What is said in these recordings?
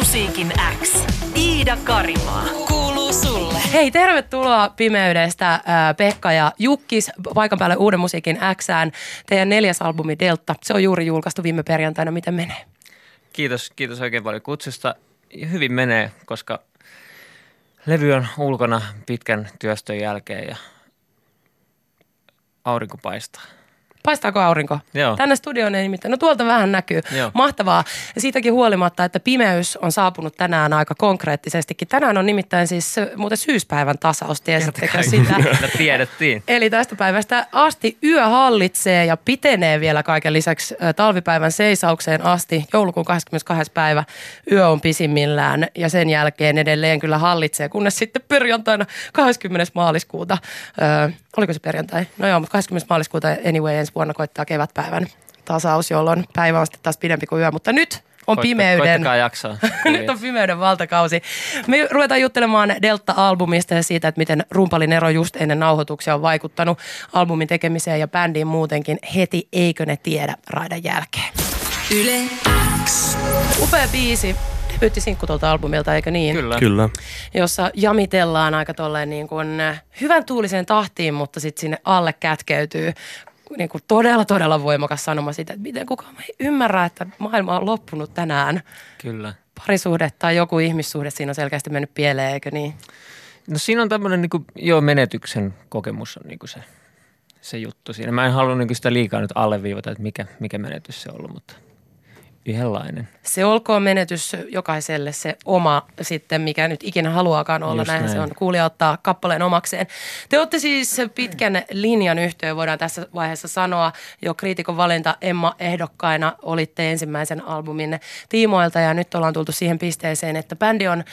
Musiikin X. Iida Karimaa. Kuuluu sulle. Hei, tervetuloa Pimeydestä äh, Pekka ja Jukkis paikan päälle Uuden musiikin Xään. Teidän neljäs albumi Delta, se on juuri julkaistu viime perjantaina. Miten menee? Kiitos, kiitos oikein paljon kutsusta. Hyvin menee, koska levy on ulkona pitkän työstön jälkeen ja aurinko paistaa. Paistaako aurinko? Joo. Tänne studioon ei nimittäin. No tuolta vähän näkyy. Joo. Mahtavaa. Ja siitäkin huolimatta, että pimeys on saapunut tänään aika konkreettisestikin. Tänään on nimittäin siis muuten syyspäivän tasaus, tiesittekö sitä? Tiedettiin. Eli tästä päivästä asti yö hallitsee ja pitenee vielä kaiken lisäksi talvipäivän seisaukseen asti. Joulukuun 22. päivä yö on pisimmillään ja sen jälkeen edelleen kyllä hallitsee, kunnes sitten perjantaina 20. maaliskuuta, ö, oliko se perjantai? No joo, mutta 20. maaliskuuta anyway ensi vuonna koittaa kevätpäivän tasaus, jolloin päivä on sitten taas pidempi kuin yö, mutta nyt on Koitta- pimeyden. Jaksaa. Nyt on pimeyden valtakausi. Me ruvetaan juttelemaan Delta-albumista ja siitä, että miten rumpalin ero just ennen nauhoituksia on vaikuttanut albumin tekemiseen ja bändiin muutenkin heti Eikö ne tiedä raidan jälkeen. Yle X. Upea biisi. Debyytti sinkku tuolta albumilta, eikö niin? Kyllä. Kyllä. Jossa jamitellaan aika tolleen niin kuin hyvän tuuliseen tahtiin, mutta sitten sinne alle kätkeytyy niin kuin todella, todella voimakas sanoma siitä, että miten kukaan ei ymmärrä, että maailma on loppunut tänään. Kyllä. Parisuhde tai joku ihmissuhde siinä on selkeästi mennyt pieleen, eikö niin? No siinä on tämmöinen niin joo, menetyksen kokemus on niin kuin se, se juttu siinä. Mä en halua niin kuin sitä liikaa nyt alleviivata, että mikä, mikä menetys se on ollut, mutta yhdenlainen. Se olkoon menetys jokaiselle se oma sitten, mikä nyt ikinä haluaakaan olla. Just Näin se näin. on. Kuulija ottaa kappaleen omakseen. Te olette siis pitkän linjan yhteen, voidaan tässä vaiheessa sanoa. Jo kriitikon valinta Emma ehdokkaina olitte ensimmäisen albumin tiimoilta ja nyt ollaan tultu siihen pisteeseen, että bändi on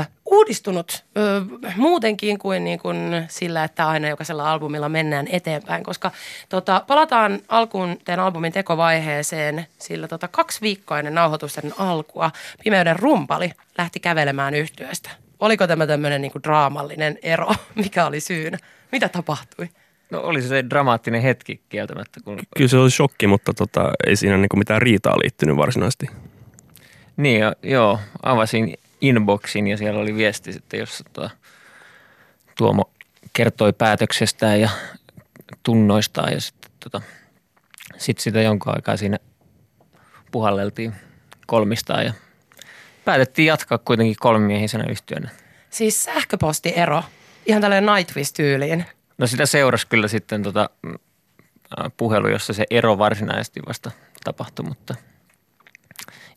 ö, uudistunut ö, muutenkin kuin, niin kuin sillä, että aina jokaisella albumilla mennään eteenpäin, koska tota, palataan alkuun teidän albumin tekovaiheeseen, sillä tota, kaksi viikkoa ennen nauhoitusten alkua Pimeyden rumpali lähti kävelemään yhtiöstä. Oliko tämä tämmöinen niin kuin draamallinen ero? Mikä oli syynä? Mitä tapahtui? No oli se, dramaattinen hetki kieltämättä, kun Kyllä se oli shokki, mutta tota, ei siinä niinku mitään riitaa liittynyt varsinaisesti. Niin, jo- joo. Avasin inboxin ja siellä oli viesti sitten, jossa tuo, Tuomo kertoi päätöksestään ja tunnoistaan ja sitten tota, sit sitä jonkun aikaa siinä puhalleltiin kolmistaan ja päätettiin jatkaa kuitenkin kolmimiehisenä yhtiönä. Siis sähköpostiero, ihan tällainen Nightwish-tyyliin. No sitä seurasi kyllä sitten tota, mm, puhelu, jossa se ero varsinaisesti vasta tapahtui, mutta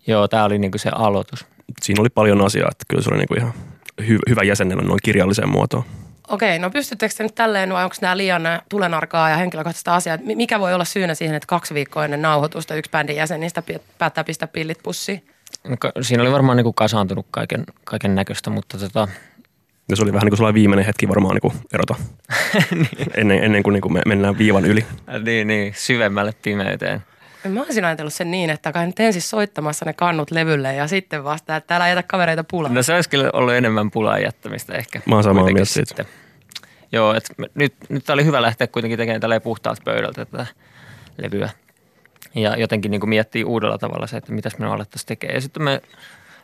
joo, tämä oli niinku se aloitus. Siinä oli paljon asiaa, että kyllä se oli niinku ihan hy- hyvä jäsennellä noin kirjalliseen muotoon. Okei, no pystyttekö te nyt tälleen vai onko nämä liian äh, tulenarkaa ja henkilökohtaista asiaa? Mikä voi olla syynä siihen, että kaksi viikkoa ennen nauhoitusta yksi bändin jäsenistä pi- päättää pistää pillit pussiin? No Siinä oli varmaan niinku kasaantunut kaiken, kaiken näköistä, mutta tota, Ja se oli vähän niin kuin sellainen viimeinen hetki varmaan niinku erota ennen, ennen kuin niinku me mennään viivan yli. niin, niin, syvemmälle pimeyteen. Mä olisin ajatellut sen niin, että kai nyt ensin soittamassa ne kannut levylle ja sitten vasta, että älä jätä kavereita pulaan. No se olisi kyllä ollut enemmän pulaan jättämistä ehkä. Mä oon samaa mieltä siitä. sitten. Joo, että nyt, nyt oli hyvä lähteä kuitenkin tekemään tälleen puhtaalta pöydältä tätä levyä. Ja jotenkin niin kuin miettii uudella tavalla se, että mitäs me alettaisiin tekemään. Ja sitten me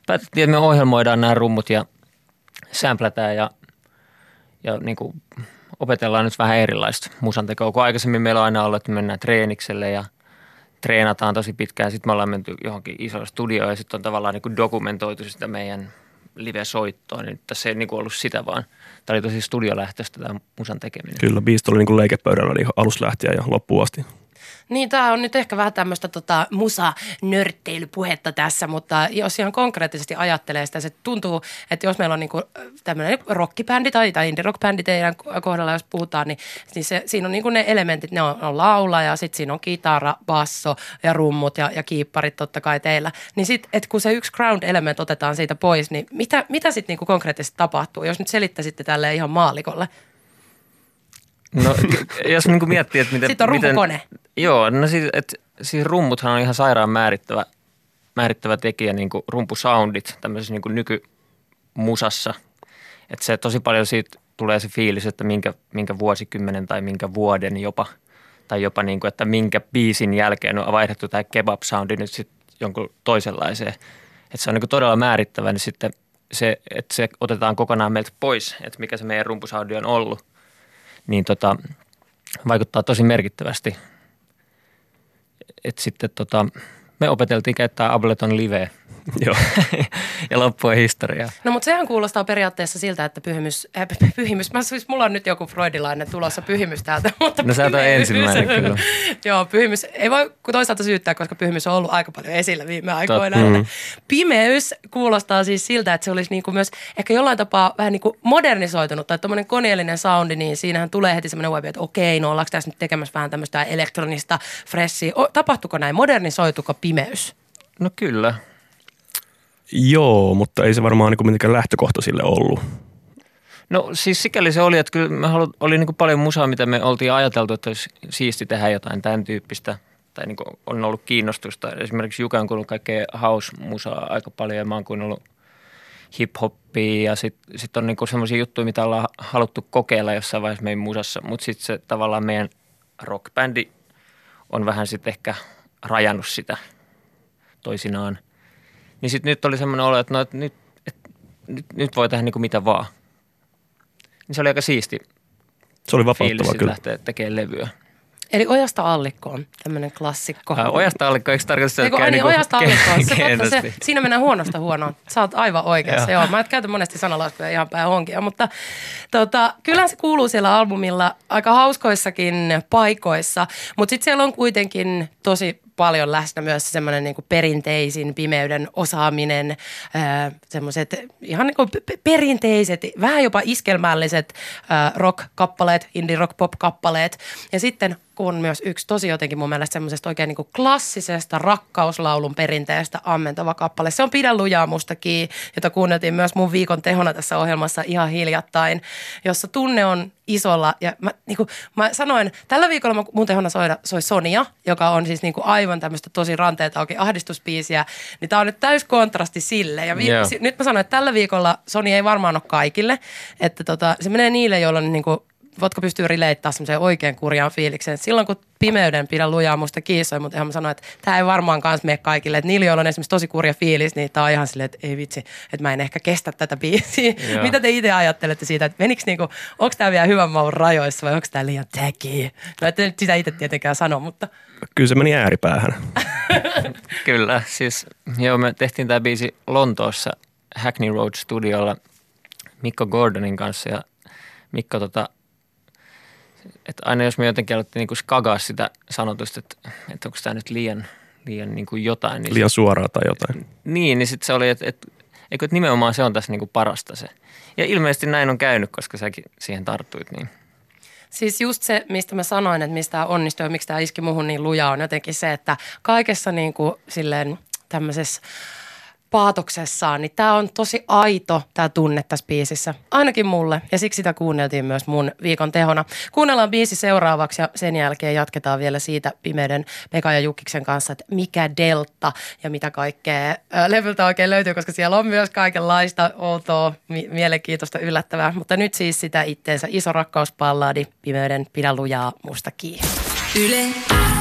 päätettiin, että me ohjelmoidaan nämä rummut ja sämplätään ja, ja niin kuin opetellaan nyt vähän erilaista musantekoa. Kun aikaisemmin meillä on aina ollut, että me mennään treenikselle ja treenataan tosi pitkään. Sitten me ollaan menty johonkin isoon studioon ja sitten on tavallaan niin kuin dokumentoitu sitä meidän live-soittoa. Niin tässä ei niin kuin ollut sitä vaan. Tämä oli tosi studiolähtöistä tämä musan tekeminen. Kyllä, biisit oli niinku leikepöydällä niin alusta lähtien ja loppuun asti. Niin, tämä on nyt ehkä vähän tämmöistä tota, musa-nörtteilypuhetta tässä, mutta jos ihan konkreettisesti ajattelee sitä, se tuntuu, että jos meillä on niinku tämmöinen rockibändi tai, tai indie-rockbändi teidän kohdalla, jos puhutaan, niin, niin se, siinä on niinku ne elementit, ne on, on laula ja sitten siinä on kitara, basso ja rummut ja, ja kiipparit totta kai teillä. Niin sitten, että kun se yksi ground-element otetaan siitä pois, niin mitä, mitä sitten niinku konkreettisesti tapahtuu, jos nyt selittäisitte tälle ihan maalikolle? No, jos niin kuin miettii, että miten... Sitten on miten, rummukone. Joo, no siis, et, siis rummuthan on ihan sairaan määrittävä, määrittävä tekijä, niin kuin rumpusoundit tämmöisessä niin kuin nykymusassa. Että se tosi paljon siitä tulee se fiilis, että minkä, minkä vuosikymmenen tai minkä vuoden jopa, tai jopa niin kuin, että minkä biisin jälkeen on vaihdettu tämä kebab-soundi nyt sitten jonkun toisenlaiseen. että se on niin todella määrittävä, niin sitten se, että se otetaan kokonaan meiltä pois, että mikä se meidän rumpusaudio on ollut, niin tota, vaikuttaa tosi merkittävästi. Et sitten tota, me opeteltiin käyttää Ableton Liveä – Joo. ja loppui historiaa. No mutta sehän kuulostaa periaatteessa siltä, että pyhimys, äh, pyhimys, mä siis mulla on nyt joku freudilainen tulossa pyhimys täältä. Mutta no sä oot ensimmäinen kyllä. Joo, pyhimys, ei voi toisaalta syyttää, koska pyhimys on ollut aika paljon esillä viime aikoina. Mm. Pimeys kuulostaa siis siltä, että se olisi niinku myös ehkä jollain tapaa vähän niinku modernisoitunut tai tuommoinen koneellinen soundi, niin siinähän tulee heti semmoinen web, että okei, no ollaanko tässä nyt tekemässä vähän tämmöistä elektronista freshia. Tapahtuko näin? Modernisoituko pimeys? No kyllä. Joo, mutta ei se varmaan niin mitenkään lähtökohta sille ollut. No siis sikäli se oli, että kyllä me halu, oli niin kuin paljon musaa, mitä me oltiin ajateltu, että olisi siisti tehdä jotain tämän tyyppistä. Tai niin kuin on ollut kiinnostusta. Esimerkiksi Juka on kuullut kaikkea house-musaa aika paljon ja mä oon kuunnellut hip-hoppia ja sitten sit on niinku semmoisia juttuja, mitä ollaan haluttu kokeilla jossain vaiheessa meidän musassa. Mutta sitten se tavallaan meidän rockbändi on vähän sitten ehkä rajannut sitä toisinaan – niin sitten nyt oli semmoinen olo, että, no, että nyt, että nyt, nyt voi tehdä niin kuin mitä vaan. Niin se oli aika siisti. Se oli vapauttava kyllä. lähteä tekemään levyä. Eli ojasta allikkoon, tämmöinen klassikko. Ää, ojasta allikkoon, eikö tarkoita se, että niin, ojasta allikkoon. Se, totta, se, siinä mennään huonosta huonoon. Sä oot aivan oikeassa. Joo. Mä et käytä monesti sanalaskuja ihan päin honkia, mutta tota, kyllähän se kuuluu siellä albumilla aika hauskoissakin paikoissa, mutta sitten siellä on kuitenkin tosi paljon läsnä myös semmoinen niin perinteisin pimeyden osaaminen, semmoiset ihan niin kuin perinteiset, vähän jopa iskelmälliset rock-kappaleet, indie rock-pop-kappaleet. Ja sitten on myös yksi tosi jotenkin mun mielestä semmoisesta oikein niin klassisesta rakkauslaulun perinteestä ammentava kappale. Se on Pidä lujaa mustakin, jota kuunneltiin myös mun viikon tehona tässä ohjelmassa ihan hiljattain, jossa tunne on isolla. Ja mä, niin kuin, mä sanoin, tällä viikolla mun tehona soida, soi Sonia, joka on siis niin kuin aivan tämmöistä tosi ranteita auki ahdistuspiisiä. Niin tää on nyt täys kontrasti sille. Ja vi- yeah. nyt mä sanoin, että tällä viikolla Sony ei varmaan ole kaikille. Että tota, se menee niille, joilla on niin kuin voitko pystyä rileittää semmoiseen oikein kurjaan fiilikseen. Silloin kun pimeyden pidä lujaa musta kiisoi, mutta ihan mä sanoin, että tämä ei varmaan kans mene kaikille. Että niillä, joilla on esimerkiksi tosi kurja fiilis, niin tämä on ihan silleen, että ei vitsi, että mä en ehkä kestä tätä biisiä. Mitä te itse ajattelette siitä, että meniks niinku, onko tämä vielä hyvän maun rajoissa vai onko tämä liian teki? No ette nyt sitä itse tietenkään sano, mutta... Kyllä se meni ääripäähän. Kyllä, siis joo me tehtiin tämä biisi Lontoossa Hackney Road Studiolla Mikko Gordonin kanssa ja Mikko tota, että aina jos me jotenkin aloitte niin skagaa sitä sanotusta, että, että onko tämä nyt liian, liian niin kuin jotain. Niin liian suoraa tai jotain. Niin, niin sitten se oli, että, että, että nimenomaan se on tässä niin kuin parasta se. Ja ilmeisesti näin on käynyt, koska säkin siihen tarttuit. Niin. Siis just se, mistä mä sanoin, että mistä tämä onnistui ja miksi tämä iski muhun niin lujaa, on jotenkin se, että kaikessa niin kuin silleen tämmöisessä – paatoksessaan, niin tämä on tosi aito tämä tunne tässä biisissä. Ainakin mulle ja siksi sitä kuunneltiin myös mun viikon tehona. Kuunnellaan biisi seuraavaksi ja sen jälkeen jatketaan vielä siitä Pimeyden Pekka ja Jukkiksen kanssa, että mikä delta ja mitä kaikkea levyltä oikein löytyy, koska siellä on myös kaikenlaista outoa, mielenkiintoista, yllättävää. Mutta nyt siis sitä itteensä iso rakkauspalladi Pimeyden Pidä lujaa musta kiinni. Yle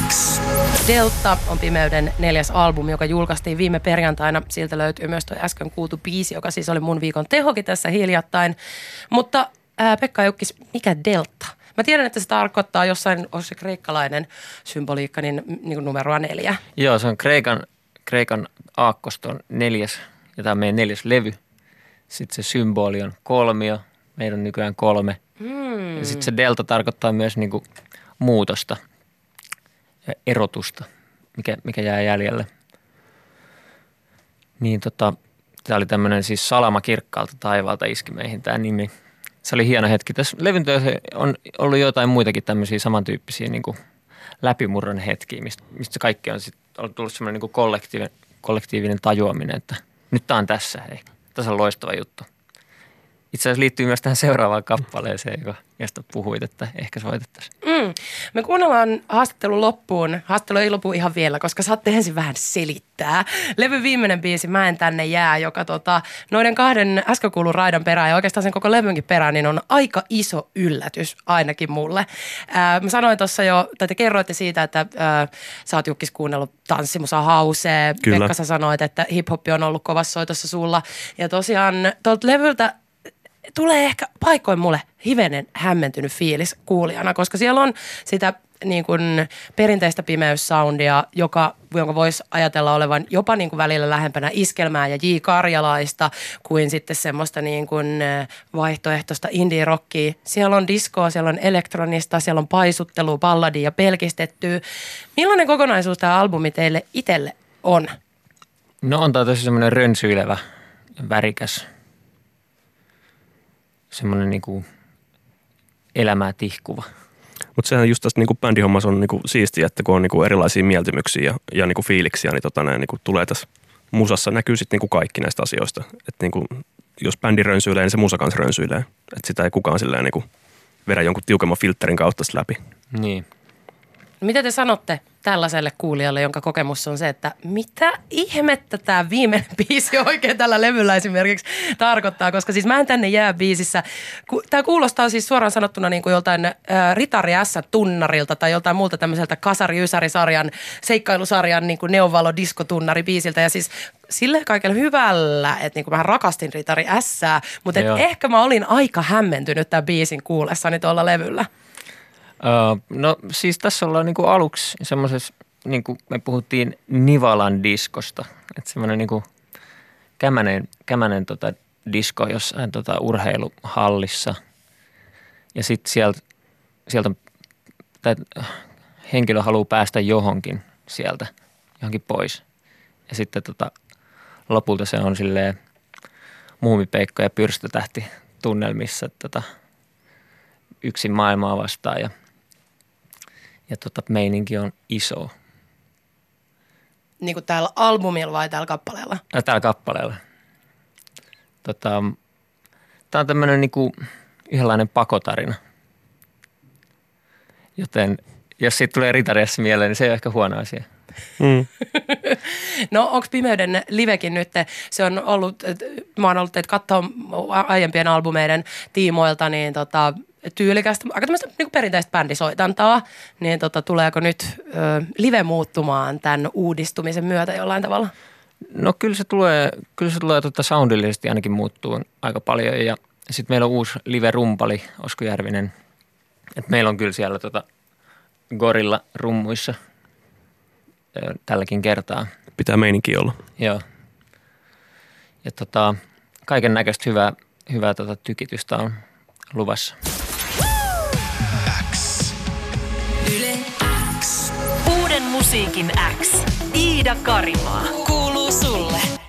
X. Delta on Pimeyden neljäs albumi, joka julkaistiin viime perjantaina. Siltä löytyy myös tuo äsken kuultu biisi, joka siis oli mun viikon tehokin tässä hiljattain. Mutta ää, Pekka Jukkis, mikä Delta? Mä tiedän, että se tarkoittaa jossain, on se kreikkalainen symboliikka, niin, niin kuin numeroa neljä. Joo, se on Kreikan, Kreikan aakkoston neljäs, ja tämä on meidän neljäs levy. Sitten se symboli on kolmio, meidän on nykyään kolme. Hmm. Ja sitten se delta tarkoittaa myös niin kuin muutosta – ja erotusta, mikä, mikä jää jäljelle. Niin tota, tämä oli tämmöinen siis salama kirkkaalta taivaalta iski meihin tämä nimi. Se oli hieno hetki. Tässä levyn on ollut jotain muitakin tämmöisiä samantyyppisiä niin kuin läpimurron hetkiä, mistä, mistä kaikki on, sit, on tullut semmoinen niin kollektiivinen, kollektiivinen tajuaminen, että nyt tämä on tässä, hei. Tässä on loistava juttu. Itse asiassa liittyy myös tähän seuraavaan kappaleeseen, joka, josta puhuit, että ehkä soitettaisiin. Mm. Me kuunnellaan haastattelun loppuun. Haastattelu ei lopu ihan vielä, koska saatte ensin vähän selittää. Levy viimeinen biisi, Mä en tänne jää, joka tota, noiden kahden äsken kuulun raidan perään ja oikeastaan sen koko levynkin perään, niin on aika iso yllätys ainakin mulle. Ää, mä sanoin tuossa jo, tai te kerroitte siitä, että ää, sä oot Jukkis kuunnellut Tanssimusa Hausee. Kyllä. Pekka, sä sanoit, että hip-hop on ollut kovassa soitossa sulla. Ja tosiaan tuolta levyltä tulee ehkä paikoin mulle hivenen hämmentynyt fiilis kuulijana, koska siellä on sitä niin kuin perinteistä pimeyssoundia, joka, jonka voisi ajatella olevan jopa niin kuin välillä lähempänä iskelmää ja J. Karjalaista kuin sitten semmoista niin kuin eh, vaihtoehtoista indie-rockia. Siellä on diskoa, siellä on elektronista, siellä on paisuttelua, balladia ja pelkistettyä. Millainen kokonaisuus tämä albumi teille itselle on? No on tämä tosi semmoinen rönsyilevä, värikäs, semmoinen niinku elämää tihkuva. Mutta sehän just tästä niinku bändihommassa on niinku siistiä, että kun on niinku erilaisia mieltymyksiä ja, ja niinku fiiliksiä, niin tota näin, niinku tulee tässä musassa näkyy sitten niinku kaikki näistä asioista. Et niinku, jos bändi rönsyilee, niin se musa kanssa rönsyilee. Et sitä ei kukaan silleen niinku vedä jonkun tiukemman filterin kautta läpi. Niin. Mitä te sanotte tällaiselle kuulijalle, jonka kokemus on se, että mitä ihmettä tämä viimeinen biisi oikein tällä levyllä esimerkiksi tarkoittaa, koska siis mä en tänne jää biisissä. Tämä kuulostaa siis suoraan sanottuna niin kuin joltain äh, Ritari S-tunnarilta tai joltain muulta tämmöiseltä Kasari Ysäri-sarjan, seikkailusarjan niin kuin neonvalo diskotunnari biisiltä ja siis sille kaikella hyvällä, että niin kuin mä rakastin Ritari S, mutta ehkä mä olin aika hämmentynyt tämän biisin kuullessani tuolla levyllä. No siis tässä ollaan niinku aluksi semmoisessa, niin kuin me puhuttiin Nivalan diskosta, että semmoinen niinku kämänen, kämänen tota disko jossain tota urheiluhallissa. Ja sitten sieltä, sieltä tai henkilö haluaa päästä johonkin sieltä, johonkin pois. Ja sitten tota, lopulta se on silleen muumipeikko ja pyrstötähti tunnelmissa tota, yksin maailmaa vastaan ja, ja tota, meininki on iso. Niin kuin täällä albumilla vai täällä kappaleella? Ja tällä kappaleella. Tota, Tämä on tämmöinen niinku yhdenlainen pakotarina. Joten jos siitä tulee ritariassa mieleen, niin se ei ole ehkä huono asia. Mm. No onko Pimeyden livekin nyt, se on ollut, mä oon ollut teitä katsoa aiempien albumeiden tiimoilta, niin tota, tyylikästä, aika tämmöistä niin perinteistä bändisoitantaa, niin tota, tuleeko nyt ö, live muuttumaan tämän uudistumisen myötä jollain tavalla? No kyllä se tulee, kyllä se tulee tota soundillisesti ainakin muuttuu aika paljon ja sitten meillä on uusi live-rumpali, Osko Järvinen. Et meillä on kyllä siellä tota Gorilla rummuissa ö, tälläkin kertaa. Pitää meininki olla. Joo. Ja tota, kaiken näköistä hyvää, hyvää tota tykitystä on luvassa. Musiikin X. Iida Karimaa. Kuuluu sulle.